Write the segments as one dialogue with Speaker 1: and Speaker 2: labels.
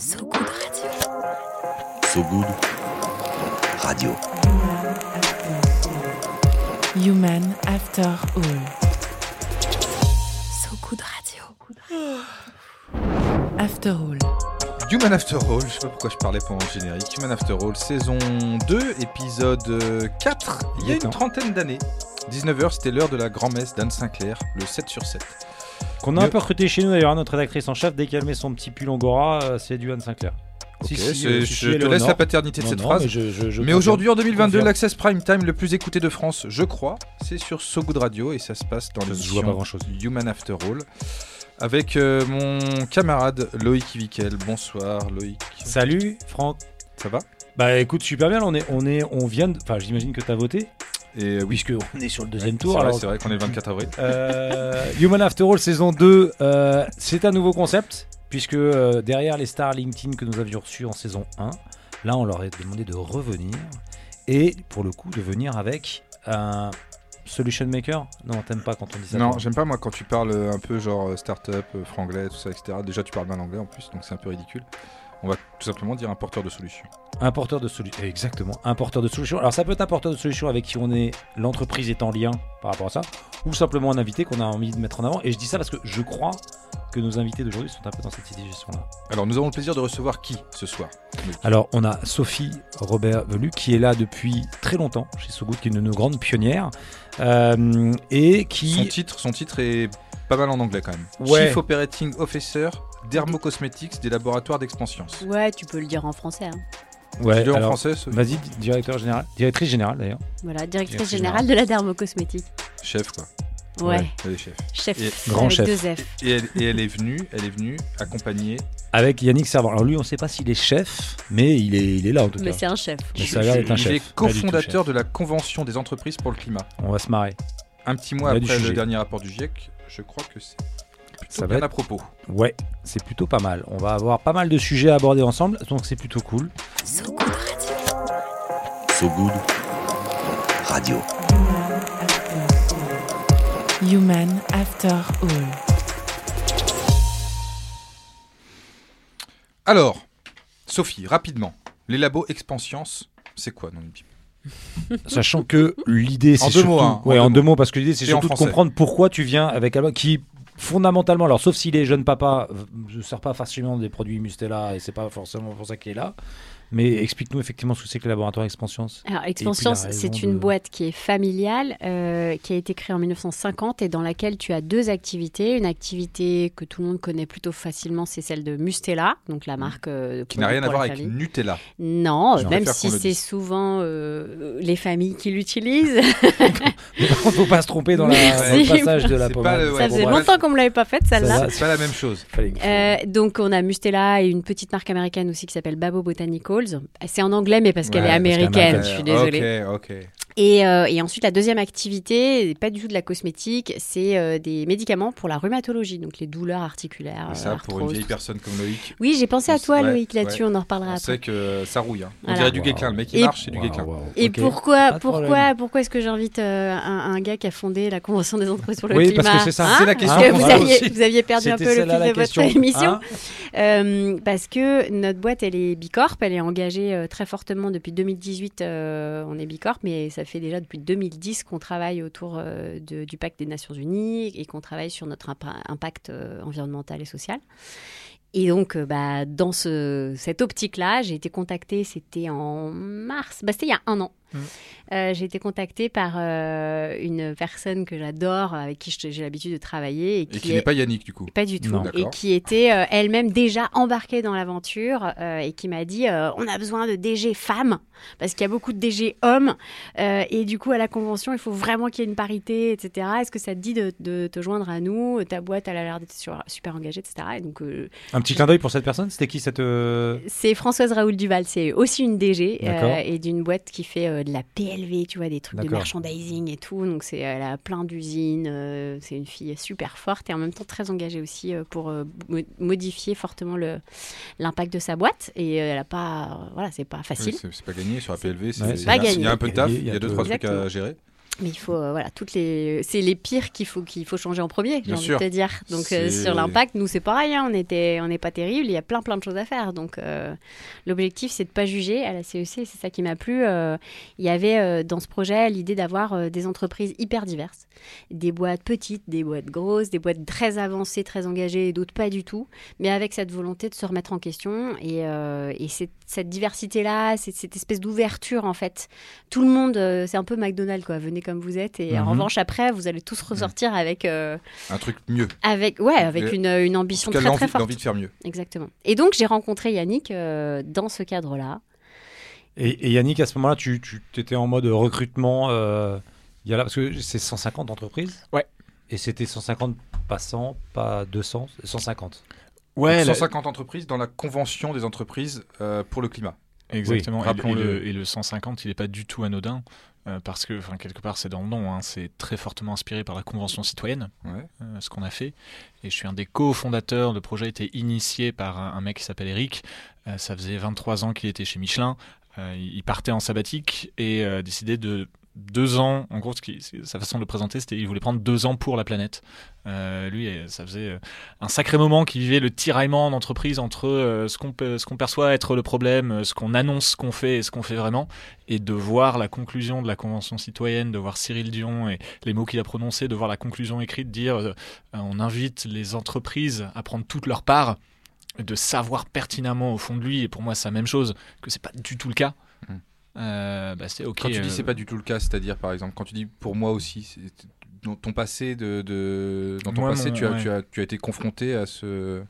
Speaker 1: So Good Radio.
Speaker 2: So Good Radio.
Speaker 1: Human After All. So Good Radio. After All.
Speaker 3: Human After All, je sais pas pourquoi je parlais pendant le générique. Human After All, saison 2, épisode euh, 4, il y a une trentaine d'années. 19h, c'était l'heure de la grand-messe d'Anne Sinclair, le 7 sur 7.
Speaker 4: Qu'on a un
Speaker 3: Le-
Speaker 4: peu recruté chez nous d'ailleurs, notre rédactrice en chef, dès qu'elle met son petit pull angora, euh, c'est du Anne Sinclair.
Speaker 3: Ok,
Speaker 4: Si, si,
Speaker 3: c'est-
Speaker 4: euh,
Speaker 3: je te laisse la paternité de
Speaker 4: Non,
Speaker 3: cette
Speaker 4: non,
Speaker 3: phrase.
Speaker 4: Mais, je- je- je
Speaker 3: Mais
Speaker 4: confirme.
Speaker 3: aujourd'hui, en 2022,
Speaker 4: Confirme.
Speaker 3: l'Access Prime Time le plus écouté de France, je crois, c'est sur So Good Radio et ça se passe dans
Speaker 4: à pas grand-chose.
Speaker 3: Human After All. Avec euh, mon camarade Loïc Vikel. Bonsoir Loïc.
Speaker 4: Salut Franck.
Speaker 3: Ça va?
Speaker 4: Bah écoute, super bien, on est, on est, on vient de... Enfin j'imagine que t'as voté,
Speaker 3: Et euh, oui,
Speaker 4: puisque on est sur le deuxième
Speaker 3: c'est
Speaker 4: tour.
Speaker 3: vrai,
Speaker 4: alors-
Speaker 3: c'est vrai qu'on est le 24 avril.
Speaker 4: Euh, Human After All saison 2, euh, c'est un nouveau concept, puisque derrière les stars LinkedIn que nous avions reçus en saison 1, là on leur a demandé de revenir, et pour le coup de venir avec un solution maker. Non, t'aimes pas quand on dit ça.
Speaker 3: Non, j'aime pas moi quand tu parles un peu genre start-up, franglais, tout ça, etc. Déjà, tu parles mal anglais en plus, donc c'est un peu ridicule. On va tout simplement dire un porteur de solution.
Speaker 4: Un porteur de solution. Exactement, un porteur de solution. Alors ça peut être un porteur de solution avec qui on est, l'entreprise est en lien par rapport à ça, ou simplement un invité qu'on a envie de mettre en avant. Et je dis ça parce que je crois que nos invités d'aujourd'hui sont un peu dans cette idée de gestion-là.
Speaker 3: Alors, nous avons le plaisir de recevoir qui ce soir?
Speaker 4: Alors, on a Sophie Robert Velu qui est là depuis très longtemps chez So Good, qui est une grande pionnière euh, et
Speaker 3: Son
Speaker 4: qui.
Speaker 3: titre, son titre est pas mal en anglais quand même.
Speaker 4: Ouais.
Speaker 3: Chief Operating Officer Dermocosmetics des laboratoires d'expansience.
Speaker 5: Ouais, tu peux le dire en français. hein.
Speaker 4: Ouais,
Speaker 3: Dis-le en
Speaker 4: alors,
Speaker 3: français.
Speaker 4: Vas-y, directeur général, directrice générale d'ailleurs.
Speaker 5: Voilà, directrice
Speaker 4: Directrice
Speaker 5: générale de la dermocosmétique.
Speaker 3: chef quoi.
Speaker 5: Ouais,
Speaker 4: Ouais.
Speaker 3: Elle est chef.
Speaker 5: chef.
Speaker 3: Et-
Speaker 4: Grand
Speaker 5: avec
Speaker 4: chef.
Speaker 5: deux F.
Speaker 3: Et elle, et elle est venue, elle est venue accompagner.
Speaker 4: Avec Yannick Servan. Alors lui, on ne sait pas s'il est chef, mais il est, il est là en tout
Speaker 5: Mais
Speaker 4: cas.
Speaker 5: c'est un chef.
Speaker 4: Mais ça a l'air d'être un
Speaker 3: Il
Speaker 4: chef.
Speaker 3: est
Speaker 4: du tout
Speaker 3: cofondateur de la Convention des entreprises pour le climat.
Speaker 4: On va se marrer.
Speaker 3: Un petit mois
Speaker 4: Il
Speaker 3: après le dernier rapport du GIEC, je crois que c'est
Speaker 4: Ça va
Speaker 3: bien
Speaker 4: être-
Speaker 3: à propos.
Speaker 4: Ouais, c'est plutôt pas mal. On va avoir pas mal de sujets à aborder ensemble, donc c'est plutôt cool.
Speaker 1: So Good Radio.
Speaker 2: So Good Radio.
Speaker 1: Human After All.
Speaker 3: Alors, Sophie, rapidement, les labos Expansience, c'est quoi non
Speaker 4: Sachant que l'idée, c'est
Speaker 3: En deux
Speaker 4: surtout,
Speaker 3: mots, hein, en
Speaker 4: ouais,
Speaker 3: deux
Speaker 4: en
Speaker 3: mots.
Speaker 4: deux mots, parce que l'idée, c'est surtout de comprendre pourquoi tu viens avec Alba, qui fondamentalement, alors sauf s'il est jeune papa, ne sert pas facilement des produits Mustela et c'est pas forcément pour ça qu'il est là. Mais explique-nous effectivement ce que c'est que le laboratoire Expansions.
Speaker 5: Alors,
Speaker 4: raison
Speaker 5: c'est une
Speaker 4: de-
Speaker 5: boîte qui est familiale, euh, qui a été créée en 1950 et dans laquelle tu as deux activités. Une activité que tout le monde connaît plutôt facilement, c'est celle de Mustela, donc la marque euh,
Speaker 3: Qui n'a rien à voir avec. Nutella.
Speaker 5: Non,
Speaker 3: Je
Speaker 5: même si c'est souvent euh, les familles qui l'utilisent.
Speaker 4: Il faut pas se tromper dans, la, dans le passage de la
Speaker 3: ouais,
Speaker 5: Ça faisait longtemps qu'on me l'avait pas faite,
Speaker 4: Ça
Speaker 5: celle-là.
Speaker 3: C'est pas la même chose.
Speaker 5: Euh, donc on a Mustela et une petite marque américaine aussi qui s'appelle Babo C'est en anglais mais parce qu'elle
Speaker 3: Ouais,
Speaker 5: est américaine, je suis désolée. Et, euh, et ensuite la deuxième activité, pas du tout de la cosmétique, c'est euh, des médicaments pour la rhumatologie, donc les douleurs articulaires.
Speaker 3: Et
Speaker 5: euh,
Speaker 3: ça, pour une vieille personne comme Loïc,
Speaker 5: Oui, j'ai pensé à toi,
Speaker 3: Ouais,
Speaker 5: Loïc, là-dessus,
Speaker 3: ouais.
Speaker 5: on en reparlera
Speaker 3: on
Speaker 5: après.
Speaker 3: sait que ça rouille. hein. On
Speaker 5: Voilà.
Speaker 3: dirait du
Speaker 4: Wow.
Speaker 3: Guéclin. Le mec, il
Speaker 5: Et-
Speaker 3: marche, c'est du Guéclin.
Speaker 5: Et pourquoi, pourquoi, pourquoi est-ce que j'invite euh, un, un gars qui a fondé la Convention des entreprises pour le
Speaker 4: Oui,
Speaker 5: climat
Speaker 4: parce que c'est ça.
Speaker 5: Hein
Speaker 3: C'est la question
Speaker 5: Parce que
Speaker 4: qu'on
Speaker 5: vous, aviez,
Speaker 3: aussi.
Speaker 5: vous aviez perdu un peu le fil de votre
Speaker 4: question.
Speaker 5: émission.
Speaker 4: Hein
Speaker 5: Euh, parce que notre boîte, elle est Bicorp, elle est engagée euh, très fortement depuis 2018. euh, on est Bicorp, mais ça fait déjà depuis 2010 qu'on travaille autour euh, du pacte des Nations Unies et qu'on travaille sur notre impa- impact euh, environnemental et social. Et donc, euh, bah, dans ce, cette optique-là, j'ai été contactée, c'était en mars, bah, c'était il y a un an.
Speaker 3: Mhm.
Speaker 5: Euh, j'ai été contactée par euh, une personne que j'adore, avec qui j'ai l'habitude de travailler. Et
Speaker 3: Et
Speaker 5: qui
Speaker 3: qui
Speaker 5: est...
Speaker 3: n'est pas Yannick, du coup.
Speaker 5: Pas du tout.
Speaker 4: Non.
Speaker 5: Et qui était euh, elle-même déjà embarquée dans l'aventure euh, et qui m'a dit euh, on a besoin de DG femmes parce qu'il y a beaucoup de DG hommes euh, et du coup à la convention il faut vraiment qu'il y ait une parité, etc. Est-ce que ça te dit de, de te joindre à nous? Ta boîte elle a l'air d'être sur- super engagée, etc. Et donc euh,
Speaker 4: Un petit clin d'œil pour cette personne? C'était qui cette euh,
Speaker 5: c'est Françoise Raoul Duval, c'est aussi une DG euh, et d'une boîte qui fait euh, de la Tu vois, des trucs de merchandising et tout. Donc c'est elle a plein d'usines, euh, c'est une fille super forte et en même temps très engagée aussi euh, pour euh, mo- modifier fortement le l'impact de sa boîte. Et euh, elle a pas, voilà, c'est pas
Speaker 3: Oui,
Speaker 5: facile.
Speaker 3: c'est c'est pas gagné sur la PLV. c'est-
Speaker 4: Ouais,
Speaker 3: il
Speaker 4: c'est
Speaker 3: y a-
Speaker 5: pas
Speaker 3: Il y a un peu de taf, il y a deux, trois trucs à gérer.
Speaker 5: Mais il faut, euh, voilà, toutes les, c'est les pires qu'il faut qu'il faut changer en premier, j'ai envie
Speaker 3: sûr.
Speaker 5: de te dire. Donc euh, sur l'impact, nous c'est pareil, hein, on était, on n'est pas terrible, il y a plein plein de choses à faire. Donc euh, l'objectif c'est de pas juger. À la CEC, c'est ça qui m'a plu. Il y avait dans ce projet l'idée d'avoir des entreprises hyper diverses, des boîtes petites, des boîtes grosses, des boîtes très avancées, très engagées, et d'autres pas du tout, mais avec cette volonté de se remettre en question et, et cette, cette diversité là, cette, cette espèce d'ouverture en fait tout le monde, c'est un peu McDonald's, quoi. Venez comme vous êtes. Et en
Speaker 4: Mhm.
Speaker 5: revanche, après, vous allez tous ressortir avec, euh,
Speaker 3: Un truc mieux.
Speaker 5: avec, ouais, avec une, une
Speaker 3: En
Speaker 5: ambition
Speaker 3: tout cas,
Speaker 5: très, très forte.
Speaker 3: l'envie de faire mieux.
Speaker 5: Exactement. Et donc, j'ai rencontré Yannick euh, dans ce cadre-là.
Speaker 4: Et, et Yannick, à ce moment-là, tu, tu étais en mode recrutement. euh, il y a là, parce que c'est 150 entreprises.
Speaker 6: Ouais.
Speaker 4: Et c'était 150, pas 100, pas 200, 150.
Speaker 6: Ouais,
Speaker 3: Donc,
Speaker 6: la-
Speaker 3: 150 entreprises dans la convention des entreprises euh, pour le climat.
Speaker 6: Exactement.
Speaker 3: Oui,
Speaker 6: Et le- et,
Speaker 3: rappelons-le.
Speaker 6: le, et le 150, il n'est pas du tout anodin. euh, parce que, enfin, quelque part, c'est dans le nom. hein, c'est très fortement inspiré par la Convention citoyenne,
Speaker 3: Ouais.
Speaker 6: euh, ce qu'on a fait. Et je suis un des cofondateurs. Le projet a été initié par un, un mec qui s'appelle Eric. Euh, ça faisait 23 ans qu'il était chez Michelin. Il partait en sabbatique et décidait de deux ans. En gros, ce sa façon de le présenter, c'était il voulait prendre deux ans pour la planète. Euh, lui, euh, ça faisait euh, un sacré moment qu'il vivait le tiraillement en entreprise entre ce qu'on pe- ce qu'on perçoit être le problème, ce qu'on annonce qu'on fait et ce qu'on fait vraiment, et de voir la conclusion de la Convention citoyenne, de voir Cyril Dion et les mots qu'il a prononcés, de voir la conclusion écrite, dire on invite les entreprises à prendre toute leur part, de savoir pertinemment au fond de lui, et pour moi c'est la même chose, que c'est pas du tout le cas. Euh, bah.
Speaker 3: Quand tu dis
Speaker 6: euh,
Speaker 3: c'est pas du tout le cas, c'est-à-dire par exemple, quand tu dis pour moi aussi, dans ton passé de, de- dans ton
Speaker 6: Moi,
Speaker 3: passé,
Speaker 6: mon-
Speaker 3: tu, as,
Speaker 6: ouais.
Speaker 3: tu, as, tu as été confronté à ce,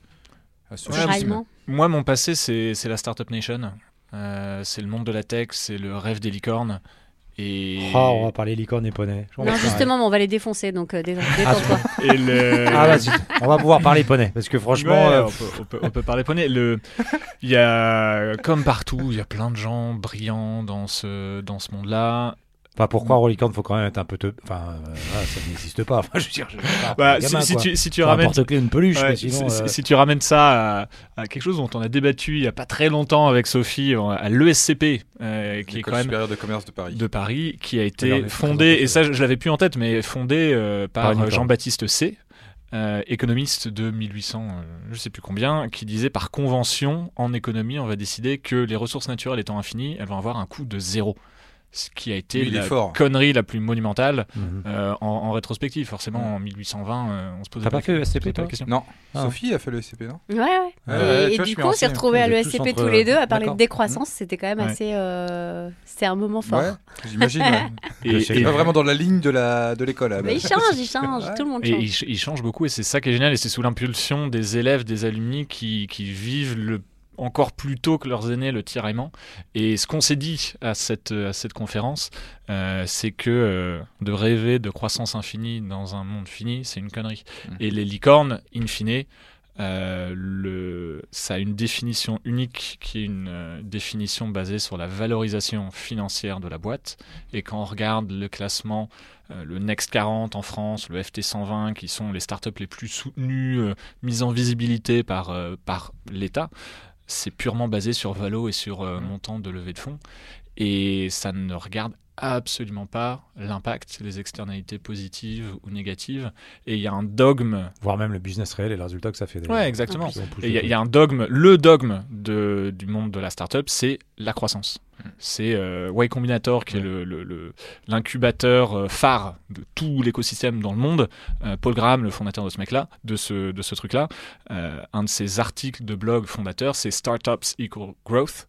Speaker 3: à ce
Speaker 6: Ouais. Moi, mon passé, c'est c'est la Startup Nation. Euh, c'est le monde de la tech, c'est le rêve des licornes. Et,
Speaker 4: Oh, on va parler licorne et poney.
Speaker 5: Non, justement, mais on va les défoncer, donc euh,
Speaker 4: Ah,
Speaker 5: détends-toi.
Speaker 6: et le...
Speaker 4: Ah, vas-y. On va pouvoir parler poney. Parce que franchement.
Speaker 6: Ouais,
Speaker 4: euh,
Speaker 6: on, peut, on peut- on peut parler poney. Le, il y a, comme partout, il y a plein de gens brillants dans ce, dans ce monde-là.
Speaker 4: Enfin, pour croire aux licornes, faut quand même être un peu. te- Enfin, euh, ça n'existe pas. Enfin, je veux dire, je veux pas
Speaker 6: Bah,
Speaker 4: les
Speaker 6: si, si tu, si tu ramènes
Speaker 4: une peluche.
Speaker 6: Ouais,
Speaker 4: mais sinon,
Speaker 6: si,
Speaker 4: euh,
Speaker 6: si tu ramènes ça à, à quelque chose dont on a débattu il y a pas très longtemps avec Sophie, euh, à l'ESCP, euh, qui est quand même
Speaker 3: supérieure de commerce de Paris.
Speaker 6: de Paris, qui a été fondée, et ça je, je l'avais plus en tête, mais fondée euh,
Speaker 4: Par.
Speaker 6: Jean-Baptiste C. euh, économiste de 1800, euh, je sais plus combien, qui disait par convention en économie, on va décider que les ressources naturelles étant infinies, elles vont avoir un coût de zéro. Ce qui a été la
Speaker 3: fort.
Speaker 6: connerie la plus monumentale
Speaker 4: mhm.
Speaker 6: euh, en, en rétrospective. Forcément, en 1820, euh, on se pose
Speaker 4: T'as pas fait ESCP, toi
Speaker 3: Non,
Speaker 4: Ah.
Speaker 3: Sophie a fait le SCP, non
Speaker 5: Ouais, ouais.
Speaker 3: Ouais,
Speaker 5: et et
Speaker 3: vois,
Speaker 5: du coup, on s'est retrouvés à
Speaker 4: tous
Speaker 5: l'ESCP
Speaker 4: entre-
Speaker 5: tous les deux à parler
Speaker 4: D'accord.
Speaker 5: de décroissance. C'était quand même
Speaker 6: Ouais.
Speaker 5: assez. euh, C'est un moment fort.
Speaker 3: Ouais, j'imagine. ouais.
Speaker 6: Et,
Speaker 4: Je sais
Speaker 6: et-
Speaker 3: Pas vraiment dans la ligne de la de l'école.
Speaker 5: Mais il change, il change, tout le monde
Speaker 6: Et
Speaker 5: change.
Speaker 6: il, ch- il change beaucoup et c'est ça qui est génial et c'est sous l'impulsion des élèves, des alumni qui, qui vivent le, encore plus tôt que leurs aînés le tiraillement. Et ce qu'on s'est dit à cette, à cette conférence, euh, c'est que euh, de rêver de croissance infinie dans un monde fini, c'est une connerie.
Speaker 3: Mhm.
Speaker 6: Et les licornes, in fine, euh, le, ça a une définition unique qui est une euh, définition basée sur la valorisation financière de la boîte. Et quand on regarde le classement, euh, le Next 40 en France, le FT 120, qui sont les startups les plus soutenues, mises en visibilité par, par l'État, c'est purement basé sur valo et sur euh, montant de levée de fonds. Et ça ne regarde absolument pas l'impact, les externalités positives ou négatives. Et il y a un dogme
Speaker 4: Voire même le business réel et le résultat que ça fait.
Speaker 6: Ouais, exactement. Et il y, a- y un dogme, le dogme de, du monde de la startup, c'est la croissance. C'est euh, Y Combinator qui est le- le- le- l'incubateur euh, phare de tout l'écosystème dans le monde. Euh, Paul Graham, le fondateur de ce mec-là, de ce, de ce truc-là, euh, un de ses articles de blog fondateur, c'est Startups Equal Growth.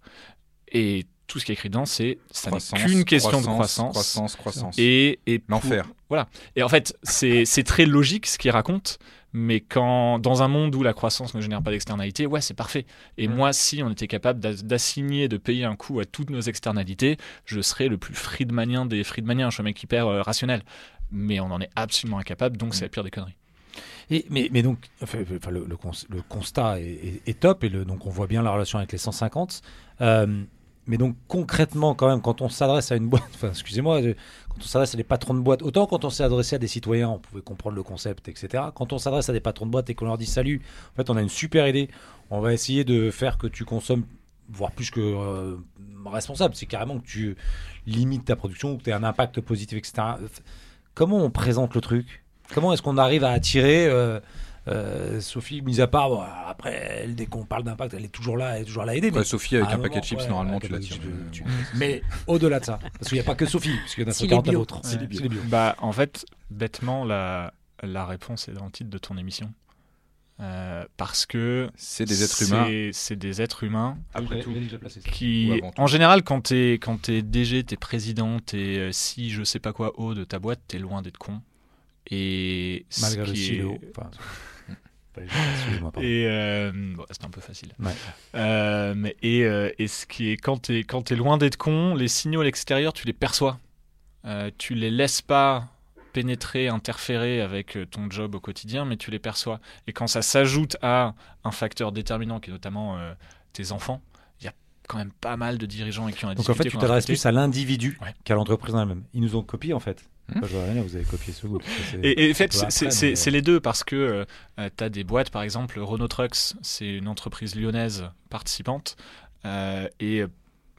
Speaker 6: Et tout ce qui est écrit dedans, c'est ça n'est
Speaker 3: Croissance,
Speaker 6: qu'une question de
Speaker 3: croissance,
Speaker 6: croissance.
Speaker 3: croissance, croissance.
Speaker 6: Et,
Speaker 3: L'enfer.
Speaker 6: Voilà. Et en fait, c'est c'est très logique ce qu'il raconte, mais quand dans un monde où la croissance ne génère pas d'externalité, ouais, c'est parfait. Et
Speaker 3: Mm.
Speaker 6: moi, si on était capable d'a- d'assigner, de payer un coût à toutes nos externalités, je serais le plus friedmanien des friedmaniens. Je suis un mec hyper euh, rationnel. Mais on en est absolument incapable, donc c'est la pire des conneries.
Speaker 4: Et, mais, mais donc, enfin, le, le cons- le constat est, est- est top et le, donc on voit bien la relation avec les 150. Euh, mais donc concrètement, quand même, quand on s'adresse à une boîte, enfin, excusez-moi, euh, quand on s'adresse à des patrons de boîte, autant quand on s'est adressé à des citoyens, on pouvait comprendre le concept, etc. Quand on s'adresse à des patrons de boîte et qu'on leur dit salut, en fait, on a une super idée, on va essayer de faire que tu consommes voire plus que euh, responsable, c'est carrément que tu limites ta production, que tu as un impact positif, etc. Comment on présente le truc? Comment est-ce qu'on arrive à attirer euh, euh, Sophie, mis à part, bon, après, elle, dès qu'on parle d'impact, elle est toujours là, elle est toujours là à aider.
Speaker 3: Ouais,
Speaker 4: mais
Speaker 3: Sophie, avec un paquet de chips,
Speaker 4: ouais,
Speaker 3: normalement, tu
Speaker 4: chips, tu- Mais au-delà de ça, parce qu'il n'y a pas que Sophie, parce qu'il y en a
Speaker 5: Si les
Speaker 4: 140
Speaker 5: bio.
Speaker 4: autres.
Speaker 6: C'est les bio. Bah, en fait, bêtement, la, la réponse est dans le titre de ton émission. Euh, parce que
Speaker 3: C'est des êtres humains.
Speaker 6: c'est- C'est des êtres humains
Speaker 3: Après
Speaker 4: Vous
Speaker 3: tout.
Speaker 6: qui,
Speaker 3: tout.
Speaker 6: en général, quand t'es quand t'es DG, t'es président, t'es euh, si je sais pas quoi haut de ta boîte, t'es loin d'être con. Et ce
Speaker 4: Malgré le
Speaker 6: est-.
Speaker 4: Enfin,
Speaker 6: Et euh, bon, c'était un peu facile.
Speaker 4: Ouais.
Speaker 6: Euh, mais, et, euh, et ce qui est quand t'es quand t'es loin d'être con, les signaux à l'extérieur, tu les perçois. Euh, tu les laisses pas pénétrer, interférer avec ton job au quotidien, mais tu les perçois. Et quand ça s'ajoute à un facteur déterminant qui est notamment tes enfants, il y a quand même pas mal de dirigeants avec qui on a
Speaker 4: Donc en fait, tu t'adresses plus à l'individu
Speaker 6: Ouais.
Speaker 4: qu'à l'entreprise en elle-même. Ils nous ont copié en fait. Enfin, je vois rien, vous avez copié ce goût.
Speaker 6: Et, et en fait,
Speaker 4: peu
Speaker 6: c'est-
Speaker 4: mais-
Speaker 6: les deux parce que tu as des boîtes, par exemple, Renault Trucks, c'est une entreprise lyonnaise participante. euh, et euh,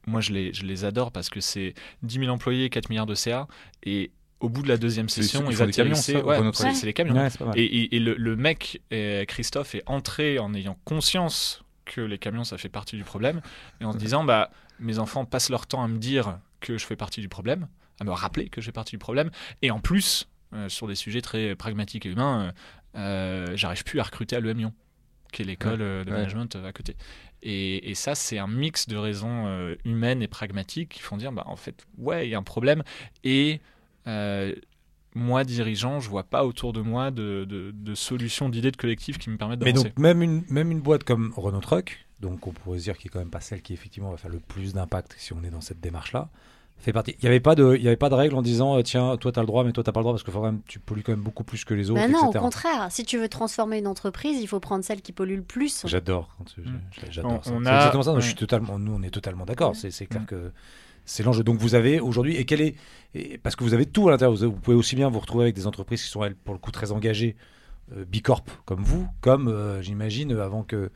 Speaker 6: moi, je les, je les adore parce que c'est 10 000 employés, 4 milliards de CA. Et au bout de la deuxième session,
Speaker 3: ils
Speaker 6: ils atterrissaient- ouais, c'est les camions.
Speaker 4: Ouais.
Speaker 6: Et, et- et le, le mec, euh, Christophe, est entré en ayant conscience que les camions, ça fait partie du problème, et en se disant, bah, mes enfants passent leur temps à me dire que je fais partie du problème, à me rappeler que je fais partie du problème, et en plus, euh, sur des sujets très pragmatiques et humains, euh, euh, j'arrive plus à recruter à l'EM Lyon, qui est l'école euh, de
Speaker 3: ouais.
Speaker 6: management à côté. Et, et ça, c'est un mix de raisons humaines et pragmatiques qui font dire, bah, en fait, ouais, il y a un problème, et moi, dirigeant, je vois pas autour de moi de, de- de solutions, d'idées de collectif qui me permettent
Speaker 4: Mais
Speaker 6: d'avancer.
Speaker 4: donc, même une, même une boîte comme Renault Truck, donc on pourrait se dire qu'il est quand même pas celle qui effectivement va faire le plus d'impact si on est dans cette démarche-là, fait partie. Il n'y avait, pas de- il y avait pas de règle en disant euh, tiens, toi tu as le droit, mais toi tu pas le droit parce que faut quand même, tu pollues quand même beaucoup plus que les autres,
Speaker 5: Bah non, au contraire. Si tu veux transformer une entreprise, il faut prendre celle qui pollue le plus.
Speaker 4: J'adore.
Speaker 6: Mm.
Speaker 4: J'adore
Speaker 6: On-
Speaker 4: ça.
Speaker 6: on
Speaker 4: C'est
Speaker 6: a-
Speaker 4: exactement ça.
Speaker 6: ouais.
Speaker 4: Je suis totalement, nous, on est totalement d'accord.
Speaker 5: Ouais.
Speaker 4: C'est c'est clair
Speaker 6: Mm.
Speaker 4: que c'est l'enjeu. Donc, vous avez aujourd'hui, et quel est, et parce que vous avez tout à l'intérieur. Vous, vous pouvez aussi bien vous retrouver avec des entreprises qui sont elles, pour le coup très engagées, Bicorp comme vous, comme euh, j'imagine avant que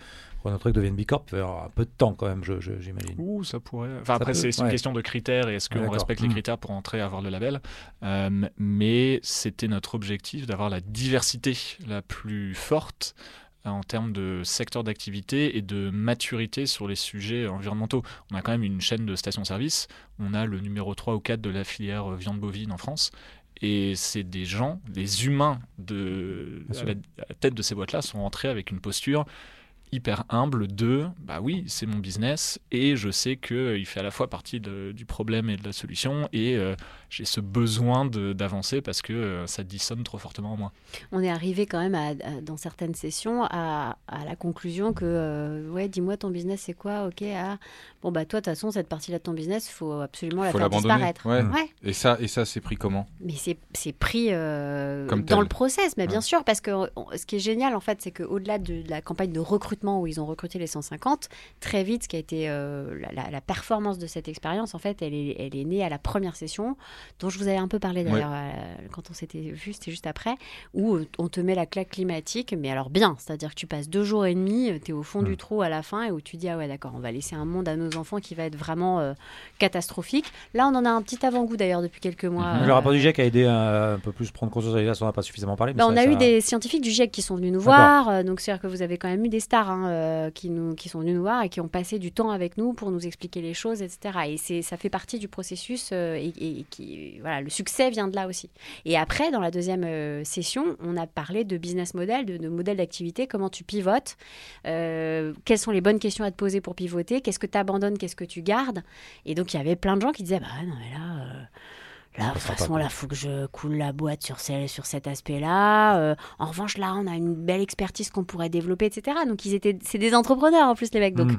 Speaker 4: Renault Truck devienne Bicorp, il un peu de temps quand même, j'imagine.
Speaker 6: Ouh, ça pourrait. Enfin,
Speaker 4: Ça
Speaker 6: après, c'est une
Speaker 4: ouais.
Speaker 6: question de critères et est-ce qu'on respecte les
Speaker 4: Mm.
Speaker 6: critères pour entrer et avoir le label? Euh, mais c'était notre objectif d'avoir la diversité la plus forte euh, en termes de secteur d'activité et de maturité sur les sujets environnementaux. On a quand même une chaîne de stations-service. On a le numéro 3 ou 4 de la filière euh, viande bovine en France. Et c'est des gens, des humains de, à, la, à la tête de ces boîtes-là sont entrés avec une posture hyper humble de bah oui c'est mon business et je sais que euh, il fait à la fois partie de- du problème et de la solution et euh, j'ai ce besoin de- d'avancer parce que euh, ça dissonne trop fortement en moi.
Speaker 5: On est arrivé quand même à- à- dans certaines sessions à, à la conclusion que euh, ouais, dis-moi ton business c'est quoi? Ok, ah, bon bah toi de toute façon cette partie-là de ton business, faut absolument la
Speaker 3: Faut
Speaker 5: faire disparaître.
Speaker 3: Ouais.
Speaker 5: Ouais.
Speaker 3: Et ça, et ça c'est pris comment?
Speaker 5: Mais c'est c'est pris euh,
Speaker 3: Comme
Speaker 5: dans
Speaker 3: tel.
Speaker 5: le process, mais bien sûr, parce que on- ce qui est génial en fait, c'est qu'au-delà de, de la campagne de recrutement où ils ont recruté les 150, très vite, ce qui a été euh, la, la- la performance de cette expérience, en fait, elle est, elle est née à la première session, dont je vous avais un peu parlé d'ailleurs euh, quand on s'était vu, c'était juste après, où euh, on te met la claque climatique, mais alors bien, c'est-à-dire que tu passes deux jours et demi, tu es au fond
Speaker 4: Mm.
Speaker 5: du trou à la fin, et où tu dis, ah ouais, d'accord, on va laisser un monde à nos enfants qui va être vraiment euh, catastrophique. Là, on en a un petit avant-goût d'ailleurs depuis quelques mois.
Speaker 4: Le rapport du GIEC a aidé à un peu plus prendre conscience de ça, on n'a pas suffisamment parlé. mais
Speaker 5: bah,
Speaker 4: ça-
Speaker 5: on a
Speaker 4: ça-
Speaker 5: eu des scientifiques du GIEC qui sont venus nous voir, donc c'est-à-dire que vous avez quand même eu des stars hein, euh, qui, nous, qui sont venus nous voir et qui ont passé du temps avec nous pour nous expliquer les choses, etc. Et ça fait partie du processus euh, et, qui, voilà, le succès vient de là aussi. Et après, dans la deuxième euh, session, on a parlé de business model, de, de modèle d'activité, comment tu pivotes, quelles sont les bonnes questions à te poser pour pivoter, qu'est-ce que tu abandonnes, qu'est-ce que tu gardes. Et donc il y avait plein de gens qui disaient, bah non mais là... Là, de toute façon, là, faut que je coule la boîte sur, celle- sur cet aspect-là. Euh, en revanche, là, on a une belle expertise qu'on pourrait développer, etc. Donc, ils étaient, c'est des entrepreneurs en plus, les mecs. Donc,
Speaker 4: Mm.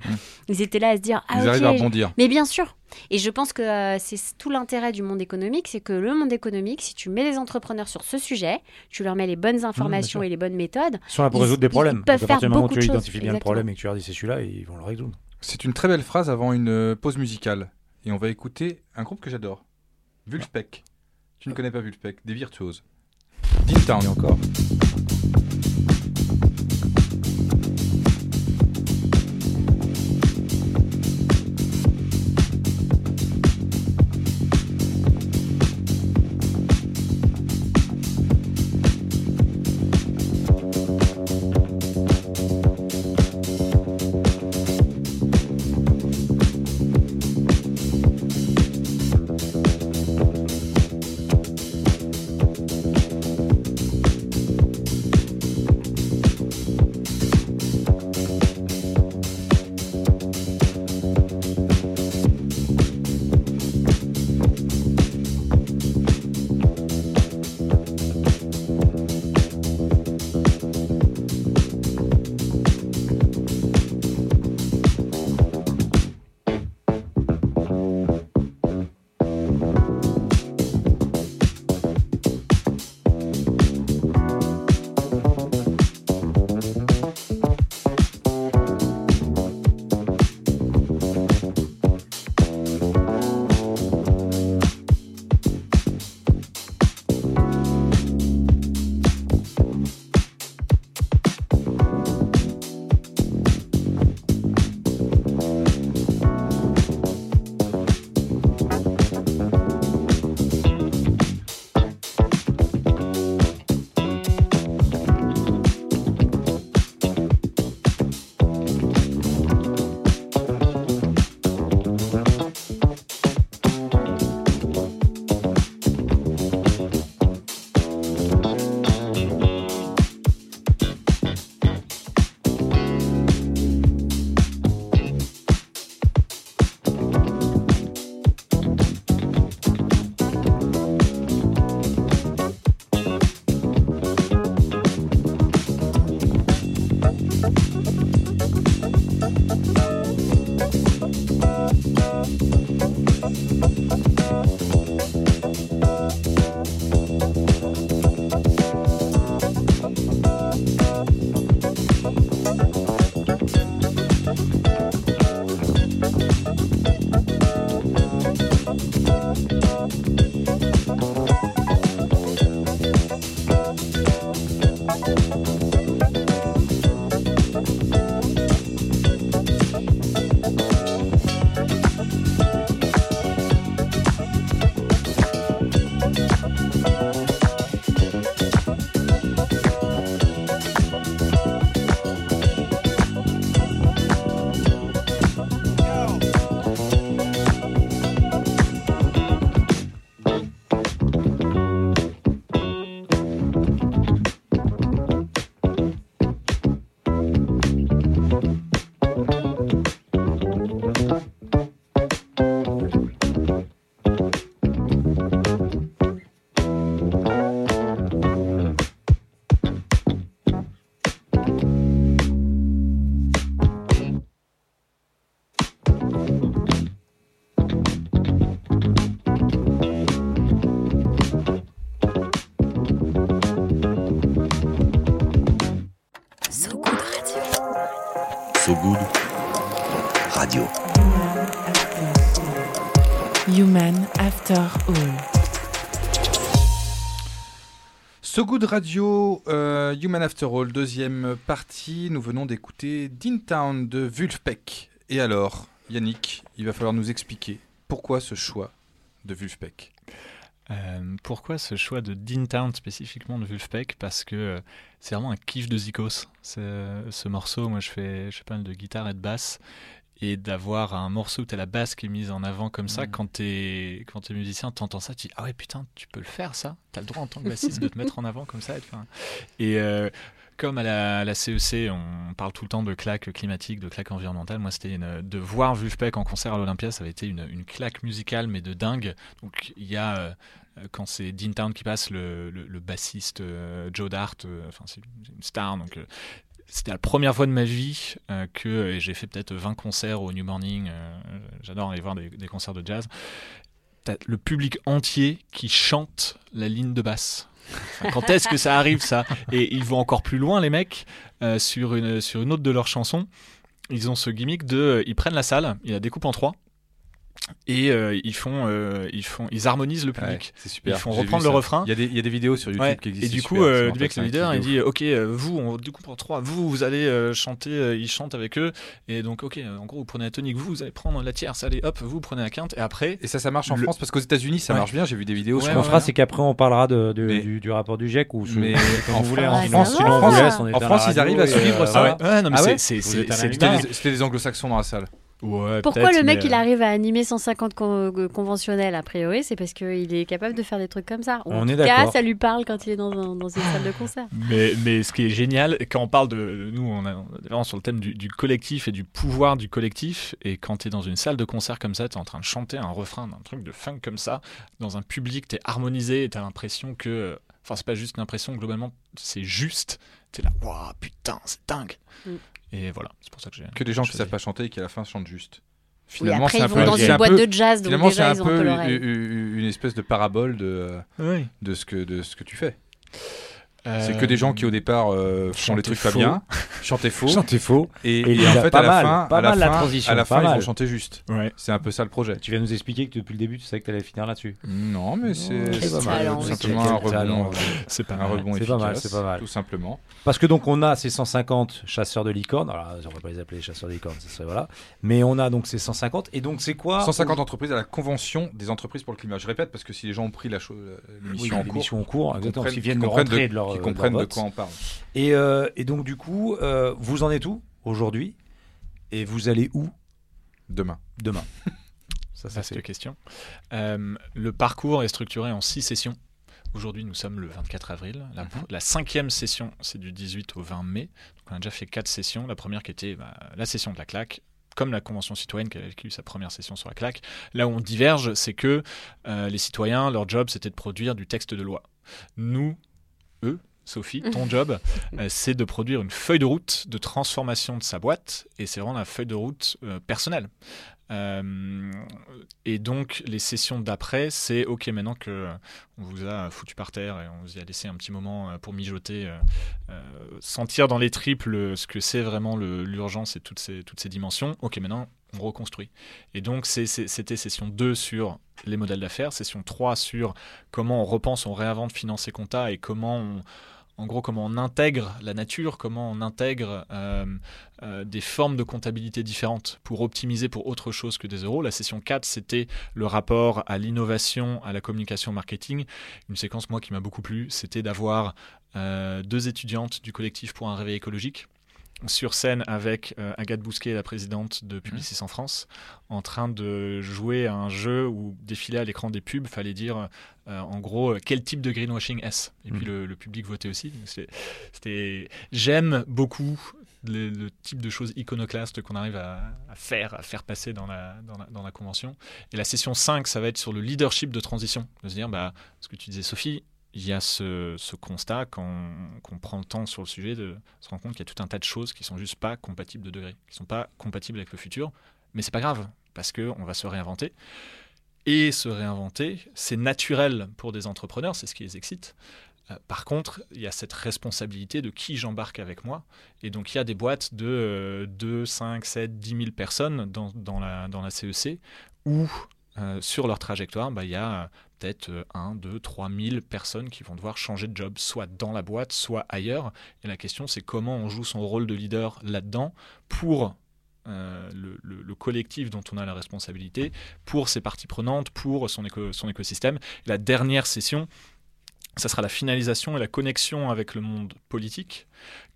Speaker 5: ils étaient là à se dire, ah,
Speaker 3: Ils
Speaker 5: ok,
Speaker 3: arrivent à rebondir.
Speaker 5: mais bien sûr. Et je pense que euh, c'est tout l'intérêt du monde économique, c'est que le monde économique, si tu mets les entrepreneurs sur ce sujet, tu leur mets les bonnes informations
Speaker 4: sûr.
Speaker 5: et les bonnes méthodes,
Speaker 4: Ils sont là pour
Speaker 5: Ils-
Speaker 4: résoudre des
Speaker 5: ils
Speaker 4: problèmes.
Speaker 5: peuvent
Speaker 4: Donc, à partir
Speaker 5: faire
Speaker 4: du moment où
Speaker 5: beaucoup
Speaker 4: tu
Speaker 5: de choses,
Speaker 4: identifies bien le
Speaker 5: exactement.
Speaker 4: problème et que tu leur dis c'est celui-là, ils vont le résoudre.
Speaker 3: C'est une très belle phrase avant une euh, pause musicale. Et on va écouter un groupe que j'adore. Vulspec. Tu ne connais pas Vulspec, des virtuoses. Deep Town.
Speaker 4: Et encore.
Speaker 3: Good Radio, euh, Human After All, deuxième partie. Nous venons d'écouter Dean Town de Vulfpeck. Et alors, Yannick, il va falloir nous expliquer pourquoi ce choix de Vulfpeck.
Speaker 6: Euh, pourquoi ce choix de Town spécifiquement de Vulfpeck Parce que euh, c'est vraiment un kiff de Zikos. Ce morceau, moi je fais, je fais pas mal de guitare et de basse. Et d'avoir un morceau où tu as la basse qui est mise en avant comme ça,
Speaker 3: Mm.
Speaker 6: quand tu es, quand t'es musicien, tu entends ça, tu dis Ah ouais, putain, tu peux le faire ça Tu as le droit en tant que bassiste de te mettre en avant comme ça. Et, euh, comme à la, à la CEC, on parle tout le temps de claque climatique, de claque environnementale. Moi, c'était de voir Vulfpeck en concert à l'Olympia, ça avait été une, une claque musicale, mais de dingue. Donc, il y a, euh, quand c'est Dean Town qui passe, le, le- le bassiste euh, Joe Dart, euh, enfin, c'est une star. Donc, c'était la première fois de ma vie euh, que et j'ai fait peut-être 20 concerts au New Morning. euh, J'adore aller voir des, concerts de jazz. Le public entier qui chante la ligne de basse. Quand est-ce que ça arrive ça? Et ils vont encore plus loin les mecs euh, sur une sur une autre de leurs chansons. Ils ont ce gimmick de euh, ils prennent la salle, ils la découpent en trois et euh, ils font euh, ils font ils harmonisent le public.
Speaker 3: c'est super.
Speaker 6: Ils font reprendre le
Speaker 3: ça.
Speaker 6: refrain.
Speaker 3: Il y, a des, il y a des vidéos sur YouTube
Speaker 6: Ouais,
Speaker 3: qui existent.
Speaker 6: Et du coup, euh, le
Speaker 3: marrant,
Speaker 6: mec,
Speaker 3: c'est
Speaker 6: le leader, il dit Ok, euh, vous, on découpe en trois. Vous, vous allez euh, chanter, euh, ils chantent avec eux. Et donc, ok, euh, en gros, vous prenez la tonique, vous, vous allez prendre la tierce, allez, hop, vous prenez la quinte. Et après,
Speaker 3: Et ça, ça marche en
Speaker 6: Le-
Speaker 3: France parce qu'aux États-Unis, ça
Speaker 6: Ouais.
Speaker 3: marche bien. J'ai vu des vidéos.
Speaker 4: Ce qu'on
Speaker 6: ouais,
Speaker 4: fera,
Speaker 6: ouais.
Speaker 4: c'est qu'après, on parlera de, de-
Speaker 3: Mais-
Speaker 4: du, du rapport du GIEC ou
Speaker 3: Mais en. France-
Speaker 5: en
Speaker 3: ils arrivent à suivre
Speaker 4: euh,
Speaker 3: ça.
Speaker 4: ouais.
Speaker 6: ouais, non, mais
Speaker 3: Ah c'était des anglo-saxons dans la salle.
Speaker 6: Ouais,
Speaker 5: Pourquoi le mec
Speaker 6: mais,
Speaker 5: il
Speaker 6: euh,
Speaker 5: arrive à animer 150 con- euh, conventionnels a priori C'est parce qu'il est capable de faire des trucs comme ça.
Speaker 4: On
Speaker 5: en
Speaker 4: est d'accord.
Speaker 5: ça lui parle quand il est dans, un- dans une salle de concert.
Speaker 6: Mais, mais ce qui est génial, quand on parle de. Nous, on, a- on est vraiment sur le thème du, du collectif et du pouvoir du collectif. Et quand tu es dans une salle de concert comme ça, tu es en train de chanter un refrain d'un truc de funk comme ça, dans un public, tu es harmonisé et tu as l'impression que. Enfin, c'est pas juste l'impression, globalement, c'est juste. Tu es là, waouh, putain, c'est dingue.
Speaker 5: Mm.
Speaker 6: Et voilà, c'est pour ça que j'ai.
Speaker 3: Que des gens qui
Speaker 6: choisi.
Speaker 3: savent pas chanter et qui à la fin chantent juste.
Speaker 5: Oui,
Speaker 3: Finalement,
Speaker 5: après, ils
Speaker 3: un
Speaker 5: vont
Speaker 3: peu,
Speaker 5: dans une
Speaker 3: un
Speaker 5: boîte
Speaker 3: peu-
Speaker 5: de jazz, donc
Speaker 3: finalement, c'est
Speaker 5: déjà,
Speaker 3: un
Speaker 5: ils ont un peu
Speaker 3: peu
Speaker 5: l'oreille.
Speaker 3: une, une- une espèce de parabole de,
Speaker 6: Oui.
Speaker 3: de, ce que, de ce que tu fais.
Speaker 6: Euh,
Speaker 3: C'est que des gens qui au départ euh, font les
Speaker 6: chantaient
Speaker 3: trucs pas
Speaker 6: faux.
Speaker 3: bien, chantaient faux,
Speaker 4: Chantez faux.
Speaker 3: et,
Speaker 4: Et
Speaker 3: et
Speaker 4: il
Speaker 3: en
Speaker 4: a
Speaker 3: fait
Speaker 4: pas
Speaker 3: à la
Speaker 4: mal,
Speaker 3: fin,
Speaker 4: pas
Speaker 3: à la
Speaker 4: mal la
Speaker 3: fin,
Speaker 4: transition,
Speaker 3: à la
Speaker 4: pas
Speaker 3: fin ils
Speaker 4: mal.
Speaker 3: vont chanter juste.
Speaker 6: Ouais.
Speaker 3: C'est un peu ça le projet.
Speaker 4: Tu viens nous expliquer que depuis le début, tu savais que tu allais finir là-dessus.
Speaker 3: Non, mais c'est tout
Speaker 5: oui.
Speaker 3: simplement un rebond,
Speaker 6: C'est pas
Speaker 3: un
Speaker 6: mal.
Speaker 4: C'est pas mal, c'est pas mal.
Speaker 3: tout simplement.
Speaker 4: Parce que donc on a ces 150 chasseurs de licornes. Alors on va pas les appeler chasseurs de licornes, ça serait voilà. Mais on a donc ces 150 et donc c'est quoi
Speaker 3: 150 entreprises à la convention des entreprises pour le climat. Je répète parce que si les gens ont pris la l'émission en cours,
Speaker 4: en cours, qui viennent de rentrer
Speaker 3: de
Speaker 4: leur
Speaker 3: qu'ils
Speaker 4: de
Speaker 3: comprennent
Speaker 4: leur
Speaker 3: de quoi on parle.
Speaker 4: Et, euh, et donc du coup, euh, vous en êtes où aujourd'hui? Et vous allez où?
Speaker 3: Demain.
Speaker 4: demain Ça, ça c'est.
Speaker 6: question. Euh, le parcours est structuré en six sessions. Aujourd'hui, nous sommes le 24 avril. La,
Speaker 3: Mhm.
Speaker 6: la cinquième session, c'est du 18 au 20 mai. Donc, on a déjà fait quatre sessions. La première qui était bah, la session de la claque, comme la Convention citoyenne qui a vécu sa première session sur la claque. Là où on diverge, c'est que euh, les citoyens, leur job, c'était de produire du texte de loi. Nous, eux, Sophie, ton job, euh, c'est de produire une feuille de route de transformation de sa boîte, et c'est vraiment la feuille de route euh, personnelle. Euh, et donc les sessions d'après, c'est ok maintenant que euh, on vous a foutu par terre et on vous y a laissé un petit moment euh, pour mijoter, sentir dans les triples ce que c'est vraiment l'urgence et toutes ces, dimensions. Ok maintenant on reconstruit. Et donc c'était session 2 sur les modèles d'affaires, session 3 sur comment on repense, on réinvente financer compta et comment on, en gros, comment on intègre la nature, comment on intègre euh, euh, des formes de comptabilité différentes pour optimiser pour autre chose que des euros. La session 4, c'était le rapport à l'innovation, à la communication marketing. Une séquence, moi, qui m'a beaucoup plu, c'était d'avoir euh, deux étudiantes du collectif pour un réveil écologique sur scène avec euh, Agathe Bousquet, la présidente de Publicis en France, en train de jouer à un jeu où défiler à l'écran des pubs, fallait dire euh, en gros euh, quel type de greenwashing est-ce? Et puis
Speaker 3: Mhm.
Speaker 6: le, le public votait aussi. C'était, j'aime beaucoup le, le type de choses iconoclastes qu'on arrive à, à faire, à faire passer dans la, dans, la, dans la convention. Et la session 5, ça va être sur le leadership de transition. De se dire, bah, ce que tu disais Sophie, il y a ce, constat quand qu'on prend le temps sur le sujet de se rendre compte qu'il y a tout un tas de choses qui sont juste pas compatibles de degré, qui sont pas compatibles avec le futur. Mais c'est pas grave parce que on va se réinventer. Et se réinventer, c'est naturel pour des entrepreneurs, c'est ce qui les excite. Euh, par contre, il y a cette responsabilité de qui j'embarque avec moi. Et donc, il y a des boîtes de euh, 2, 5, 7, 10 000 personnes dans, dans la, dans la CEC où, euh, sur leur trajectoire, bah, il y a euh, peut-être 1, 2, 3 000 personnes qui vont devoir changer de job, soit dans la boîte, soit ailleurs. Et la question, c'est comment on joue son rôle de leader là-dedans pour euh, le, le- le collectif dont on a la responsabilité, pour ses parties prenantes, pour son, éco- son écosystème. La dernière session, ça sera la finalisation et la connexion avec le monde politique,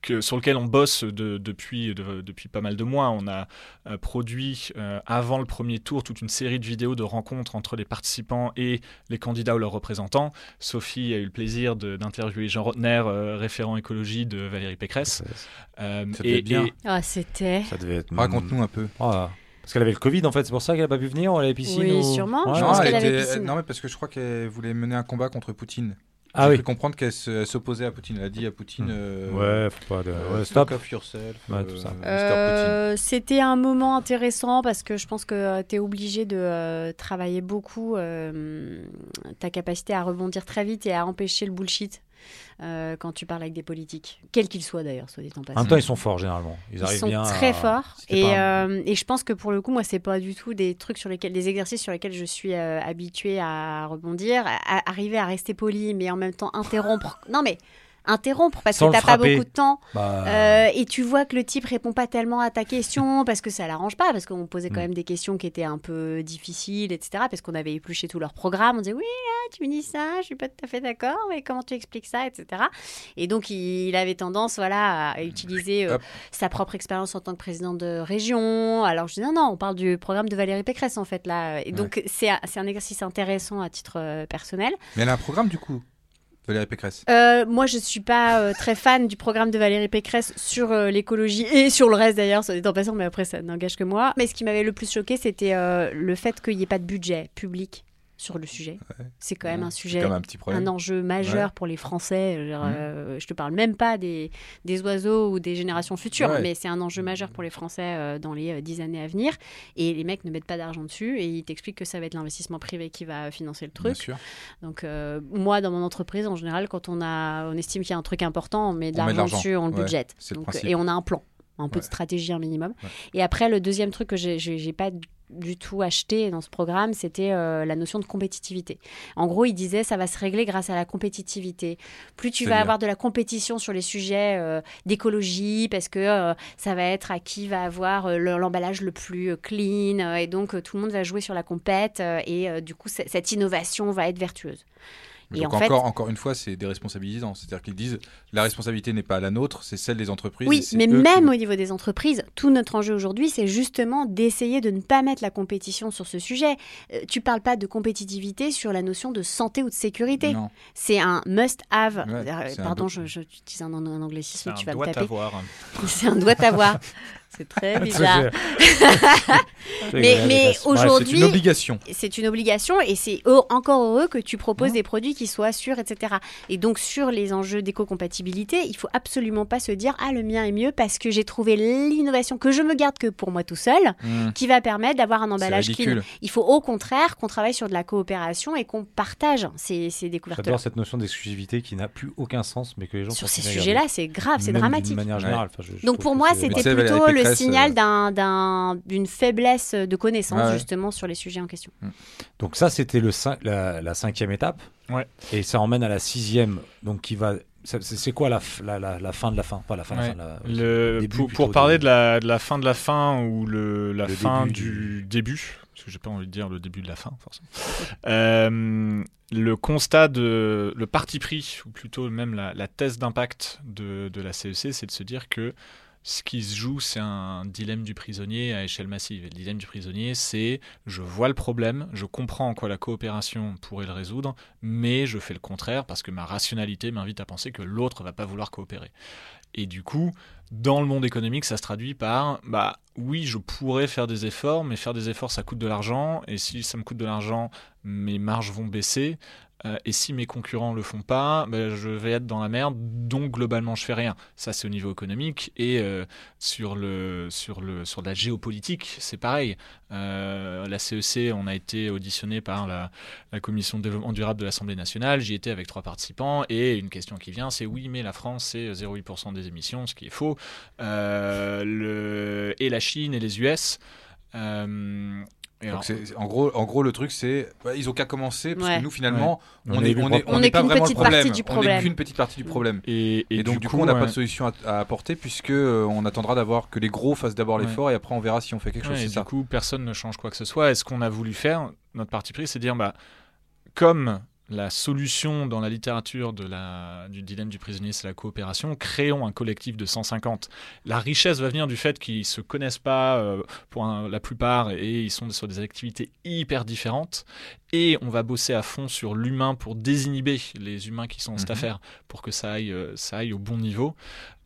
Speaker 6: que, sur lequel on bosse de- depuis, de- depuis pas mal de mois. On a euh, produit, euh, avant le premier tour, toute une série de vidéos de rencontres entre les participants et les candidats ou leurs représentants. Sophie a eu le plaisir d'interviewer Jean Rotner, euh, référent écologie de Valérie Pécresse. Euh,
Speaker 4: Ça devait être bien.
Speaker 5: Ah, c'était.
Speaker 4: Ça devait être.
Speaker 3: Raconte-nous un peu.
Speaker 4: Ah, parce qu'elle avait le Covid en fait, c'est pour ça qu'elle a pas pu venir, elle avait piscine
Speaker 5: Oui,
Speaker 4: ou-
Speaker 5: sûrement,
Speaker 4: Ouais,
Speaker 5: je
Speaker 3: non,
Speaker 5: pense
Speaker 4: ouais.
Speaker 5: qu'elle
Speaker 3: elle
Speaker 5: avait
Speaker 3: était-
Speaker 5: piscine.
Speaker 3: non, mais parce que je crois qu'elle voulait mener un combat contre Poutine.
Speaker 4: Ah oui.
Speaker 3: comprendre qu'elle s'opposait à Poutine. Elle a dit à Poutine.
Speaker 4: Hmm.
Speaker 3: euh,
Speaker 4: Ouais, faut pas de.
Speaker 3: euh,
Speaker 4: ouais, stop.
Speaker 3: Yourself.
Speaker 4: Ouais, tout ça.
Speaker 5: Euh, C'était un moment intéressant parce que je pense que tu es obligé de euh, travailler beaucoup euh, ta capacité à rebondir très vite et à empêcher le bullshit euh, quand tu parles avec des politiques, quels qu'ils soient d'ailleurs, soit dit en
Speaker 4: En
Speaker 5: passant.
Speaker 4: même temps, ils sont forts généralement. Ils,
Speaker 5: Ils
Speaker 4: arrivent
Speaker 5: sont
Speaker 4: bien.
Speaker 5: très
Speaker 4: à-
Speaker 5: forts et,
Speaker 4: pas
Speaker 5: euh, et je pense que pour le coup moi c'est pas du tout des trucs sur lesquels des exercices sur lesquels je suis euh, habituée à rebondir à- à arriver à rester poli mais en même temps interrompre non mais interrompre parce
Speaker 4: Sans
Speaker 5: que t'as pas beaucoup de temps
Speaker 4: Bah,
Speaker 5: euh, et tu vois que le type répond pas tellement à ta question parce que ça l'arrange pas, parce qu'on posait quand
Speaker 4: Mm.
Speaker 5: même des questions qui étaient un peu difficiles, etc. Parce qu'on avait épluché tout leur programme. On disait oui, là, tu me dis ça, je suis pas tout à fait d'accord, mais comment tu expliques ça, etc. Et donc il, avait tendance, voilà, à utiliser euh, sa propre expérience en tant que président de région. Alors je dis non, non, on parle du programme de Valérie Pécresse en fait là. Et donc c'est un- c'est un exercice intéressant à titre euh, personnel.
Speaker 3: Mais elle a un programme du coup, Valérie Pécresse.
Speaker 5: Euh, moi, je suis pas euh, très fan du programme de Valérie Pécresse sur euh, l'écologie et sur le reste d'ailleurs, ça en passant, mais après ça n'engage que moi. Mais ce qui m'avait le plus choqué, c'était le fait qu'il n'y ait pas de budget public sur le sujet. C'est quand même
Speaker 3: Ouais,
Speaker 5: un sujet,
Speaker 3: même un petit problème.
Speaker 5: un enjeu majeur
Speaker 3: Ouais.
Speaker 5: pour les Français. Je, dire,
Speaker 3: Mhm.
Speaker 5: euh, je te parle même pas des, des oiseaux ou des générations futures, mais c'est un enjeu majeur pour les Français euh, dans les euh, dix années à venir. Et les mecs ne mettent pas d'argent dessus et ils t'expliquent que ça va être l'investissement privé qui va financer le
Speaker 3: Bien
Speaker 5: truc.
Speaker 3: sûr.
Speaker 5: Donc moi, dans mon entreprise, en général, quand on a, on estime qu'il y a un truc important, on met de l'argent dessus, on le
Speaker 3: principe.
Speaker 5: et on a un plan, un peu
Speaker 3: Ouais.
Speaker 5: de stratégie, un minimum.
Speaker 3: Ouais.
Speaker 5: Et après, le deuxième truc que j'ai- pas du tout acheté dans ce programme, c'était euh, la notion de compétitivité. En gros, il disait ça va se régler grâce à la compétitivité. Plus tu vas avoir de la compétition sur les sujets euh, d'écologie, parce que euh, ça va être à qui va avoir le- l'emballage le plus clean, et donc tout le monde va jouer sur la compète, et du coup, cette innovation va être vertueuse.
Speaker 3: Mais
Speaker 5: Et
Speaker 3: donc
Speaker 5: en fait-
Speaker 3: encore, une fois, c'est déresponsabilisant. C'est-à-dire qu'ils disent la responsabilité n'est pas la nôtre, c'est celle des entreprises.
Speaker 5: Oui, mais
Speaker 3: qui-
Speaker 5: même au niveau des entreprises, tout notre enjeu aujourd'hui, c'est justement d'essayer de ne pas mettre la compétition sur ce sujet. Euh, tu parles pas de compétitivité sur la notion de santé ou de sécurité.
Speaker 3: Non.
Speaker 5: C'est un must-have.
Speaker 3: Ouais,
Speaker 5: Euh,
Speaker 3: un
Speaker 5: Pardon,
Speaker 3: do-
Speaker 5: je, je utilise un, un anglicisme,
Speaker 6: C'est
Speaker 5: tu
Speaker 6: un
Speaker 5: vas me taper. C'est un doigt à voir. C'est très bizarre. Mais-
Speaker 4: bref,
Speaker 3: C'est
Speaker 5: aujourd'hui,
Speaker 3: une obligation.
Speaker 5: c'est une obligation et c'est encore heureux que tu proposes
Speaker 3: Mmh.
Speaker 5: des produits qui soient sûrs, etc. Et donc sur les enjeux d'éco-compatibilité, il faut absolument pas se dire ah le mien est mieux parce que j'ai trouvé l'innovation que je me garde que pour moi tout seul,
Speaker 3: Mmh.
Speaker 5: qui va permettre d'avoir un emballage clean. Il faut au contraire qu'on travaille sur de la coopération et qu'on partage ces, ces découvertes.
Speaker 4: J'adore cette notion d'exclusivité qui n'a plus aucun sens, mais que les gens
Speaker 5: Sur ces sujets-là, c'est grave, c'est dramatique.
Speaker 4: D'une manière
Speaker 3: Ouais.
Speaker 4: générale. Enfin, je- je
Speaker 5: Donc pour moi, c'était plutôt le
Speaker 3: Pécresse,
Speaker 5: signal
Speaker 3: euh,
Speaker 5: d'un- d'un- d'une faiblesse de connaissance
Speaker 3: ouais.
Speaker 5: justement sur les sujets en question.
Speaker 4: Donc ça, c'était le la, la cinquième étape.
Speaker 6: Ouais.
Speaker 4: Et ça emmène à la sixième, donc qui va. C'est quoi la, la, la, la fin de la fin? Pas la fin,
Speaker 6: Ouais. Le-
Speaker 4: début
Speaker 6: pour, pour parler
Speaker 4: de-
Speaker 6: de la, de la fin de la fin ou le, la
Speaker 4: Le
Speaker 6: fin
Speaker 4: début
Speaker 6: du, début, parce que j'ai pas envie de dire le début de la fin, forcément. Euh, le constat de le parti pris, ou plutôt même la, la thèse d'impact de, de la CEC, c'est de se dire que ce qui se joue, c'est un dilemme du prisonnier à échelle massive. Et le dilemme du prisonnier, c'est je vois le problème, je comprends en quoi la coopération pourrait le résoudre, mais je fais le contraire parce que ma rationalité m'invite à penser que l'autre va pas vouloir coopérer. Et du coup, dans le monde économique, ça se traduit par bah oui, je pourrais faire des efforts, mais faire des efforts, ça coûte de l'argent, et si ça me coûte de l'argent, mes marges vont baisser. euh, et si mes concurrents le font pas, ben, je vais être dans la merde, donc globalement je fais rien. Ça c'est au niveau économique et euh, sur le sur le sur la géopolitique, c'est pareil. Euh, la CEC, on a été auditionné par la, la commission de développement durable de l'Assemblée nationale. J'y étais avec trois participants et une question qui vient, c'est oui, mais la France c'est 0,8% des émissions, ce qui est faux. Euh, le, et la Chine et les US. Euh,
Speaker 3: Donc en, gros, en gros, le truc, c'est. bah, ils ont qu'à commencer, parce
Speaker 5: Ouais.
Speaker 3: que nous, finalement,
Speaker 4: On
Speaker 3: on
Speaker 4: est
Speaker 3: est,
Speaker 4: le
Speaker 3: on est,
Speaker 5: On
Speaker 3: on
Speaker 5: n'est
Speaker 3: est pas
Speaker 5: qu'une
Speaker 3: vraiment le
Speaker 5: petite
Speaker 3: problème.
Speaker 5: partie du
Speaker 3: On
Speaker 5: problème.
Speaker 3: n'est qu'une petite partie du problème.
Speaker 6: et,
Speaker 3: Et, donc, du coup, on n'a pas de solution à, à apporter, puisque euh, on attendra d'avoir que les gros fassent d'abord
Speaker 6: Ouais.
Speaker 3: l'effort et après on verra si on fait quelque chose.
Speaker 6: Et du
Speaker 3: ça.
Speaker 6: coup, personne ne change quoi que ce soit. Et ce qu'on a voulu faire, notre parti pris, c'est dire, bah, comme la solution dans la littérature de la, du dilemme du prisonnier, c'est la coopération, créons un collectif de 150. La richesse va venir du fait qu'ils se connaissent pas euh, pour un- la plupart et ils sont sur des activités hyper différentes. Et on va bosser à fond sur l'humain pour désinhiber les humains qui sont en cette
Speaker 3: Mhm.
Speaker 6: affaire pour que ça aille, euh, ça aille au bon niveau.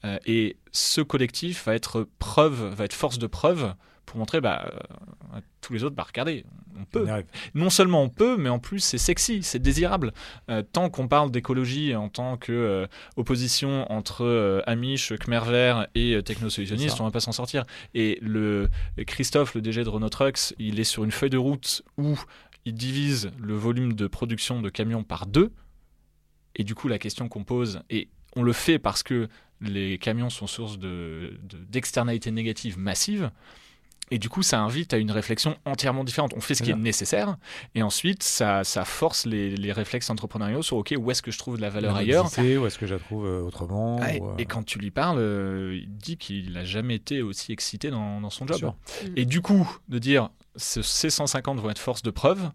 Speaker 6: Euh, et ce collectif va être preuve, va être force de preuve pour montrer bah, euh, à tous les autres, bah regardez, on peut.
Speaker 4: On.
Speaker 6: Non seulement on peut, mais en plus c'est sexy, c'est désirable. Euh, tant qu'on parle d'écologie en tant que euh, opposition entre euh, Amish, Khmer vert et technosolutionnistes, on va pas s'en sortir. Et le Christophe, le DG de Renault Trucks, il est sur une feuille de route où il divise le volume de production de camions par deux. Et du coup, la question qu'on pose, et on le fait parce que les camions sont source de- de- d'externalités négatives massives. Et du coup, ça invite à une réflexion entièrement différente. On fait ce qui est nécessaire, et ensuite, ça, ça force les, les réflexes entrepreneuriaux sur OK, où est-ce que je trouve de la valeur ailleurs
Speaker 4: Où est-ce que je la trouve euh, autrement
Speaker 6: Ah, et,
Speaker 4: ou, euh,
Speaker 6: et quand tu lui parles, euh, il dit qu'il n'a jamais été aussi excité dans, dans son job.
Speaker 4: sûr.
Speaker 6: Et du coup, de dire ces 150 vont être force de preuve,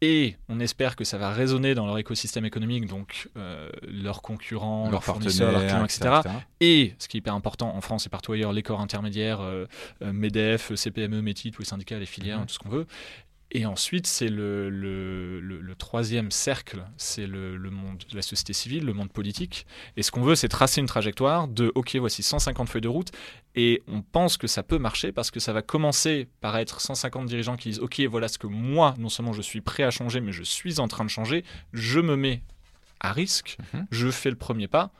Speaker 6: et on espère que ça va résonner dans leur écosystème économique, donc euh, leurs concurrents, leurs fournisseurs, leurs clients, etc. Et ce qui est hyper important en France et partout ailleurs, les corps intermédiaires, euh, euh, MEDEF, CPME, METI, tous les syndicats, les filières,
Speaker 3: Mhm.
Speaker 6: tout ce qu'on veut. Et ensuite, c'est le, le, le- le troisième cercle, c'est le, monde de la société civile, le monde politique. Et ce qu'on veut, c'est tracer une trajectoire de OK, voici 150 feuilles de route. Et on pense que ça peut marcher parce que ça va commencer par être 150 dirigeants qui disent OK, voilà ce que moi, non seulement je suis prêt à changer, mais je suis en train de changer. Je me mets à risque,
Speaker 3: Mhm.
Speaker 6: je fais le premier pas.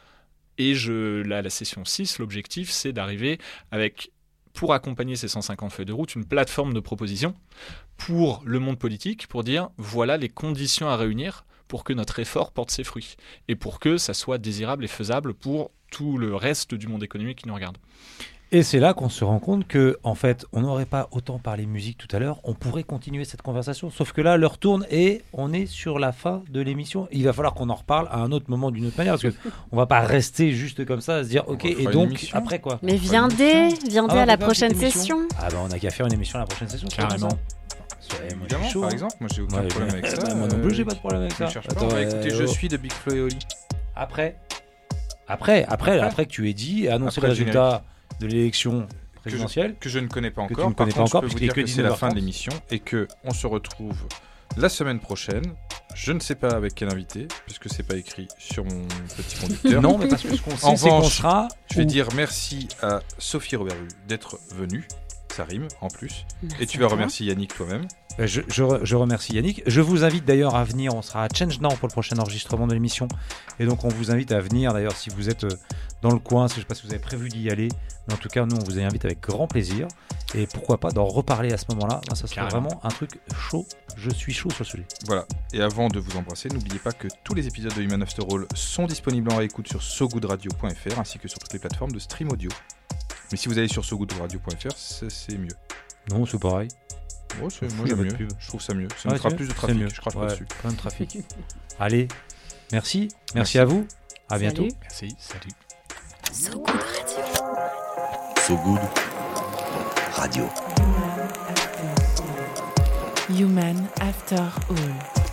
Speaker 6: Et je, la, la session 6, l'objectif, c'est d'arriver avec, pour accompagner ces 150 feuilles de route, une plateforme de propositions pour le monde politique, pour dire voilà les conditions à réunir pour que notre effort porte ses fruits et pour que ça soit désirable et faisable pour tout le reste du monde économique qui nous regarde.
Speaker 4: Et c'est là qu'on se rend compte que, en fait, on n'aurait pas autant parlé musique tout à l'heure. On pourrait continuer cette conversation. Sauf que là, l'heure tourne et on est sur la fin de l'émission. Il va falloir qu'on en reparle à un autre moment d'une autre manière. Parce que on va pas rester juste comme ça à se dire, OK, et donc, après quoi?
Speaker 5: Mais viendez, viendez
Speaker 4: Ah,
Speaker 5: à la prochaine session.
Speaker 4: Ah bah, on a qu'à faire une émission la prochaine session. c'est
Speaker 6: Carrément.
Speaker 3: Évidemment,
Speaker 4: chaud,
Speaker 3: par
Speaker 4: hein.
Speaker 3: exemple, moi j'ai aucun
Speaker 4: Ouais,
Speaker 3: problème avec
Speaker 4: bah,
Speaker 3: ça.
Speaker 4: moi non
Speaker 3: euh,
Speaker 4: plus, j'ai pas de problème avec ça.
Speaker 3: pas.
Speaker 4: Attends, euh,
Speaker 3: écouter Je
Speaker 4: oh.
Speaker 3: suis de Big Flo et Oli.
Speaker 4: Après, après, après, après, que tu aies dit et annoncé
Speaker 3: Après
Speaker 4: le
Speaker 3: le
Speaker 4: résultat de l'élection présidentielle.
Speaker 3: que je ne connais pas
Speaker 4: Que tu
Speaker 3: encore.
Speaker 4: ne
Speaker 3: Par
Speaker 4: connais pas
Speaker 3: contre,
Speaker 4: encore,
Speaker 3: je peux vous
Speaker 4: puisqu'il y a
Speaker 3: dire
Speaker 4: que
Speaker 3: que c'est la fin de
Speaker 4: 19h30.
Speaker 3: l'émission et que on se retrouve la semaine prochaine. Je ne sais pas avec quel invité, puisque c'est pas écrit sur mon petit conducteur.
Speaker 4: Non, mais parce que ce qu'on sait, c'est qu'on
Speaker 3: revanche,
Speaker 4: sera.
Speaker 3: Je vais dire merci à Sophie Robertu d'être venue. Ça rime en plus. Et tu vas
Speaker 5: toi.
Speaker 3: remercier Yannick toi-même.
Speaker 4: Euh, Je, je re- je remercie Yannick. Je vous invite d'ailleurs à venir. On sera à Change Now pour le prochain enregistrement de l'émission. Et donc, on vous invite à venir. D'ailleurs, si vous êtes euh, dans le coin, si je ne sais pas si vous avez prévu d'y aller. Mais en tout cas, nous, on vous invite avec grand plaisir. Et pourquoi pas d'en reparler à ce moment-là? Là, ça serait vraiment un truc chaud. Je suis chaud sur ce sujet.
Speaker 3: Voilà. Et avant de vous embrasser, n'oubliez pas que tous les épisodes de Human After All sont disponibles en réécoute sur sogoodradio.fr ainsi que sur toutes les plateformes de stream audio. Mais si vous allez sur sogoodradio.fr, c'est mieux.
Speaker 4: Non, c'est pareil.
Speaker 3: Oh, moi j'aime
Speaker 4: pas
Speaker 3: mieux.
Speaker 4: pub.
Speaker 3: Je trouve ça mieux. Ça
Speaker 4: Ouais,
Speaker 3: nous fera plus de trafic.
Speaker 4: Mieux.
Speaker 3: Je crache pas
Speaker 4: Ouais,
Speaker 3: dessus.
Speaker 4: Plein de trafic. Allez, merci. Merci,
Speaker 3: Merci.
Speaker 4: à vous. À bientôt.
Speaker 5: Salut.
Speaker 6: Merci, salut.
Speaker 2: So Good Radio.
Speaker 1: Human After All.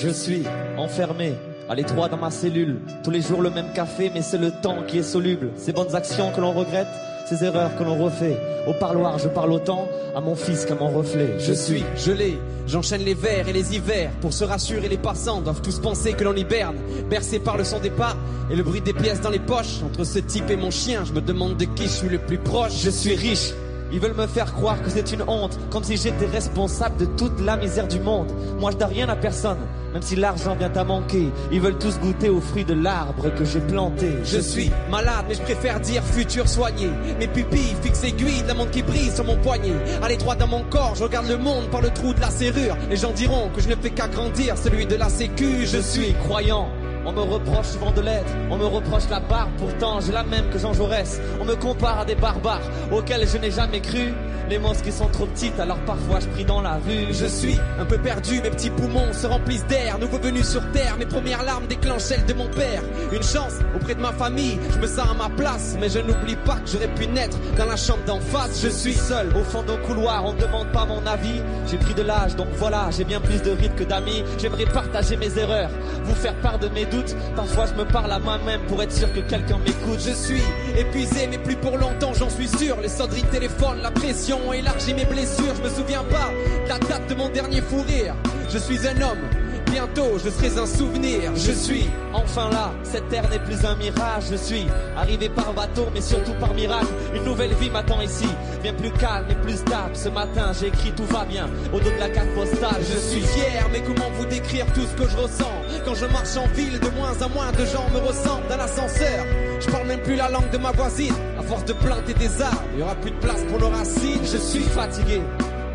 Speaker 7: Je suis enfermé à l'étroit dans ma cellule. Tous les jours le même café, mais c'est le temps qui est soluble. Ces bonnes actions que l'on regrette, ces erreurs que l'on refait. Au parloir, je parle autant à mon fils qu'à mon reflet.
Speaker 8: Je suis gelé, j'enchaîne les vers et les hivers. Pour se rassurer, les passants doivent tous penser que l'on hiberne. Bercé par le son des pas et le bruit des pièces dans les poches. Entre ce type et mon chien, je me demande de qui je suis le plus proche.
Speaker 7: Je suis riche. Ils veulent me faire croire que c'est une honte, comme si j'étais responsable de toute la misère du monde. Moi, je dois rien à personne, même si l'argent vient à manquer. Ils veulent tous goûter aux fruits de l'arbre que j'ai planté.
Speaker 8: Je suis malade, mais je préfère dire futur soigné. Mes pupilles fixent aiguilles de la montre qui brille sur mon poignet. À l'étroit dans mon corps, je regarde le monde par le trou de la serrure. Les gens diront que je ne fais qu'agrandir celui de la sécu. Je suis
Speaker 7: croyant. On me reproche souvent de l'être, on me reproche la barbe, pourtant j'ai la même que Jean Jaurès. On me compare à des barbares auxquels je n'ai jamais cru. Les mosquées sont trop petites, alors parfois je prie dans la rue.
Speaker 8: Je suis un peu perdu, mes petits poumons se remplissent d'air. Nouveau venu sur terre, mes premières larmes déclenchent celles de mon père. Une chance auprès de ma famille, je me sens à ma place. Mais je n'oublie pas que j'aurais pu naître dans la chambre d'en face. Je suis seul
Speaker 7: au fond d'un couloir, on ne demande pas mon avis. J'ai pris de l'âge, donc voilà, j'ai bien plus de rides que d'amis. J'aimerais partager mes erreurs, vous faire part de mes doutes. Parfois je me parle à moi-même pour être sûr que quelqu'un m'écoute.
Speaker 8: Je suis épuisé, mais plus pour longtemps, j'en suis sûr. Les sonneries de téléphone, la pression élargit mes blessures. Je me souviens pas de la date de mon dernier fou rire. Je suis un homme. Bientôt je serai un souvenir, je suis
Speaker 7: enfin là, cette terre n'est plus un mirage, je suis arrivé par bateau mais surtout par miracle, une nouvelle vie m'attend ici, bien plus calme et plus stable, ce matin j'ai écrit tout va bien, au dos de la carte postale,
Speaker 8: je suis fier. Mais comment vous décrire tout ce que je ressens, quand je marche en ville de moins en moins de gens me ressemblent. Dans l'ascenseur, je parle même plus la langue de ma voisine, à force de planter des arbres, il y aura plus de place pour nos racines,
Speaker 7: je suis fatigué,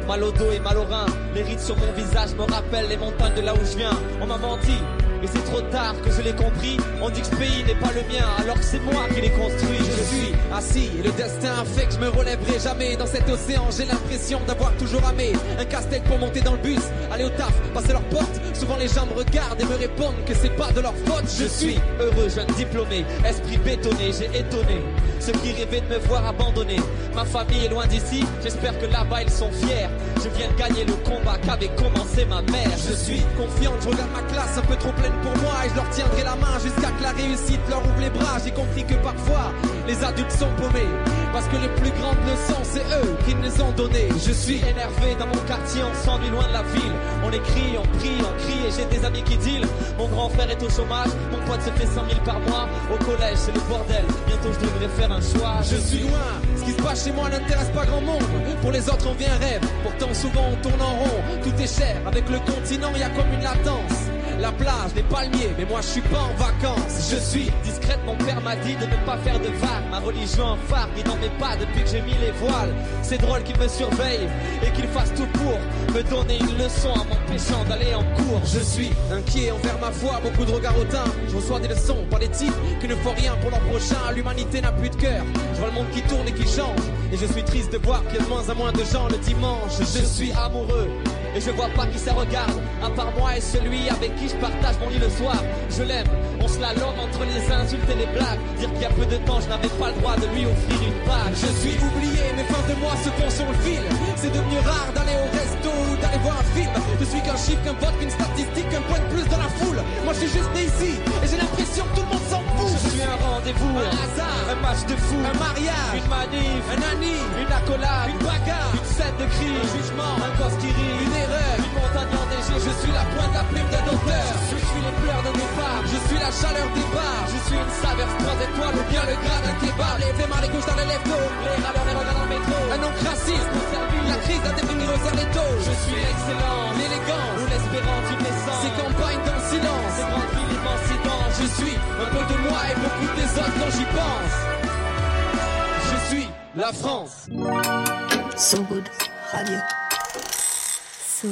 Speaker 7: Mal au dos et mal au rein, les rides sur mon visage me rappellent les montagnes de là où je viens. On m'a menti, et c'est trop tard que je l'ai compris. On dit que ce pays n'est pas le mien, alors que c'est moi qui l'ai construit.
Speaker 8: Je suis assis, le destin a fait que je me relèverai jamais. Dans cet océan, j'ai l'impression d'avoir toujours ramé. Un casse-tête pour monter dans le bus, aller au taf, passer leur porte. Souvent les gens me regardent et me répondent que c'est pas de leur faute.
Speaker 7: Je suis heureux, jeune diplômé, esprit bétonné, j'ai étonné. Ceux qui rêvaient de me voir abandonné. Ma famille est loin d'ici, j'espère que là-bas ils sont fiers. Je viens de gagner le combat qu'avait commencé ma mère.
Speaker 8: Je suis confiante, je regarde ma classe un peu trop pleine pour moi et je leur tiendrai la main jusqu'à que la réussite leur ouvre les bras. J'ai compris que parfois les adultes sont paumés parce que les plus grandes leçons c'est eux qui nous les ont données.
Speaker 7: Je suis énervé dans mon quartier, on s'ennuie loin de la ville. On écrit, on prie, on crie et j'ai des amis qui deal. Mon grand frère est au chômage, mon pote se fait 100 000 par mois. Au collège c'est le bordel, bientôt je devrais faire un choix.
Speaker 8: Je suis loin, ce qui se passe chez moi n'intéresse pas grand monde. Pour les autres on vient rêve, pourtant souvent on tourne en rond. Tout est cher, avec le continent y a comme une latence. La plage, les palmiers, mais moi je suis pas en vacances. Je suis
Speaker 7: discrète, mon père m'a dit de ne pas faire de vagues. Ma religion en phare, il n'en met pas depuis que j'ai mis les voiles. C'est drôle qu'il me surveille et qu'il fasse tout pour me donner une leçon en m'empêchant d'aller en cours.
Speaker 8: Je suis inquiet envers ma foi, beaucoup de regards hautains. Je reçois des leçons par les types qui ne font rien pour leur prochain. L'humanité n'a plus de cœur. Je vois le monde qui tourne et qui change. Et je suis triste de voir qu'il y a de moins en moins de gens le dimanche.
Speaker 7: Je suis amoureux et je vois pas qui ça regarde, à part moi et celui avec qui je partage mon lit le soir. Je l'aime, on se la love entre les insultes et les blagues. Dire qu'il y a peu de temps, je n'avais pas le droit de lui offrir une bague.
Speaker 8: Je suis oublié, mes fins de mois se font sur le fil. C'est devenu rare d'aller au resto ou d'aller voir un film. Je suis qu'un chiffre, qu'un vote, qu'une statistique, qu'un point de plus dans la foule. Moi je suis juste né ici et j'ai l'impression que tout le monde s'en.
Speaker 7: Je suis un rendez-vous,
Speaker 8: un hasard,
Speaker 7: un match de foot,
Speaker 8: un mariage,
Speaker 7: une manif,
Speaker 8: un ami,
Speaker 7: une accolade,
Speaker 8: une bagarre,
Speaker 7: une scène de cri,
Speaker 8: un jugement,
Speaker 7: un gosse qui rit,
Speaker 8: une erreur,
Speaker 7: une montagne enneigée.
Speaker 8: Je suis la pointe, la plume d'un auteur.
Speaker 7: Je suis les pleurs d'un départ.
Speaker 8: Je suis la chaleur des bars.
Speaker 7: Je suis une saveur trois étoiles
Speaker 8: ou bien le gras d'un kebab. Les flemmards, les gauches dans les lèvres
Speaker 7: Les râleurs, les regards dans le métro.
Speaker 8: Un oncle raciste. La crise a défini resserre les taux.
Speaker 7: Je suis l'excellence,
Speaker 8: l'élégance
Speaker 7: ou l'espérance d'une naissance.
Speaker 8: Ces campagnes dans le silence. Je suis un peu de moi et beaucoup des autres quand j'y pense. Je suis la France.
Speaker 2: So Good Radio.
Speaker 1: So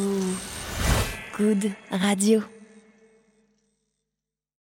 Speaker 1: Good Radio.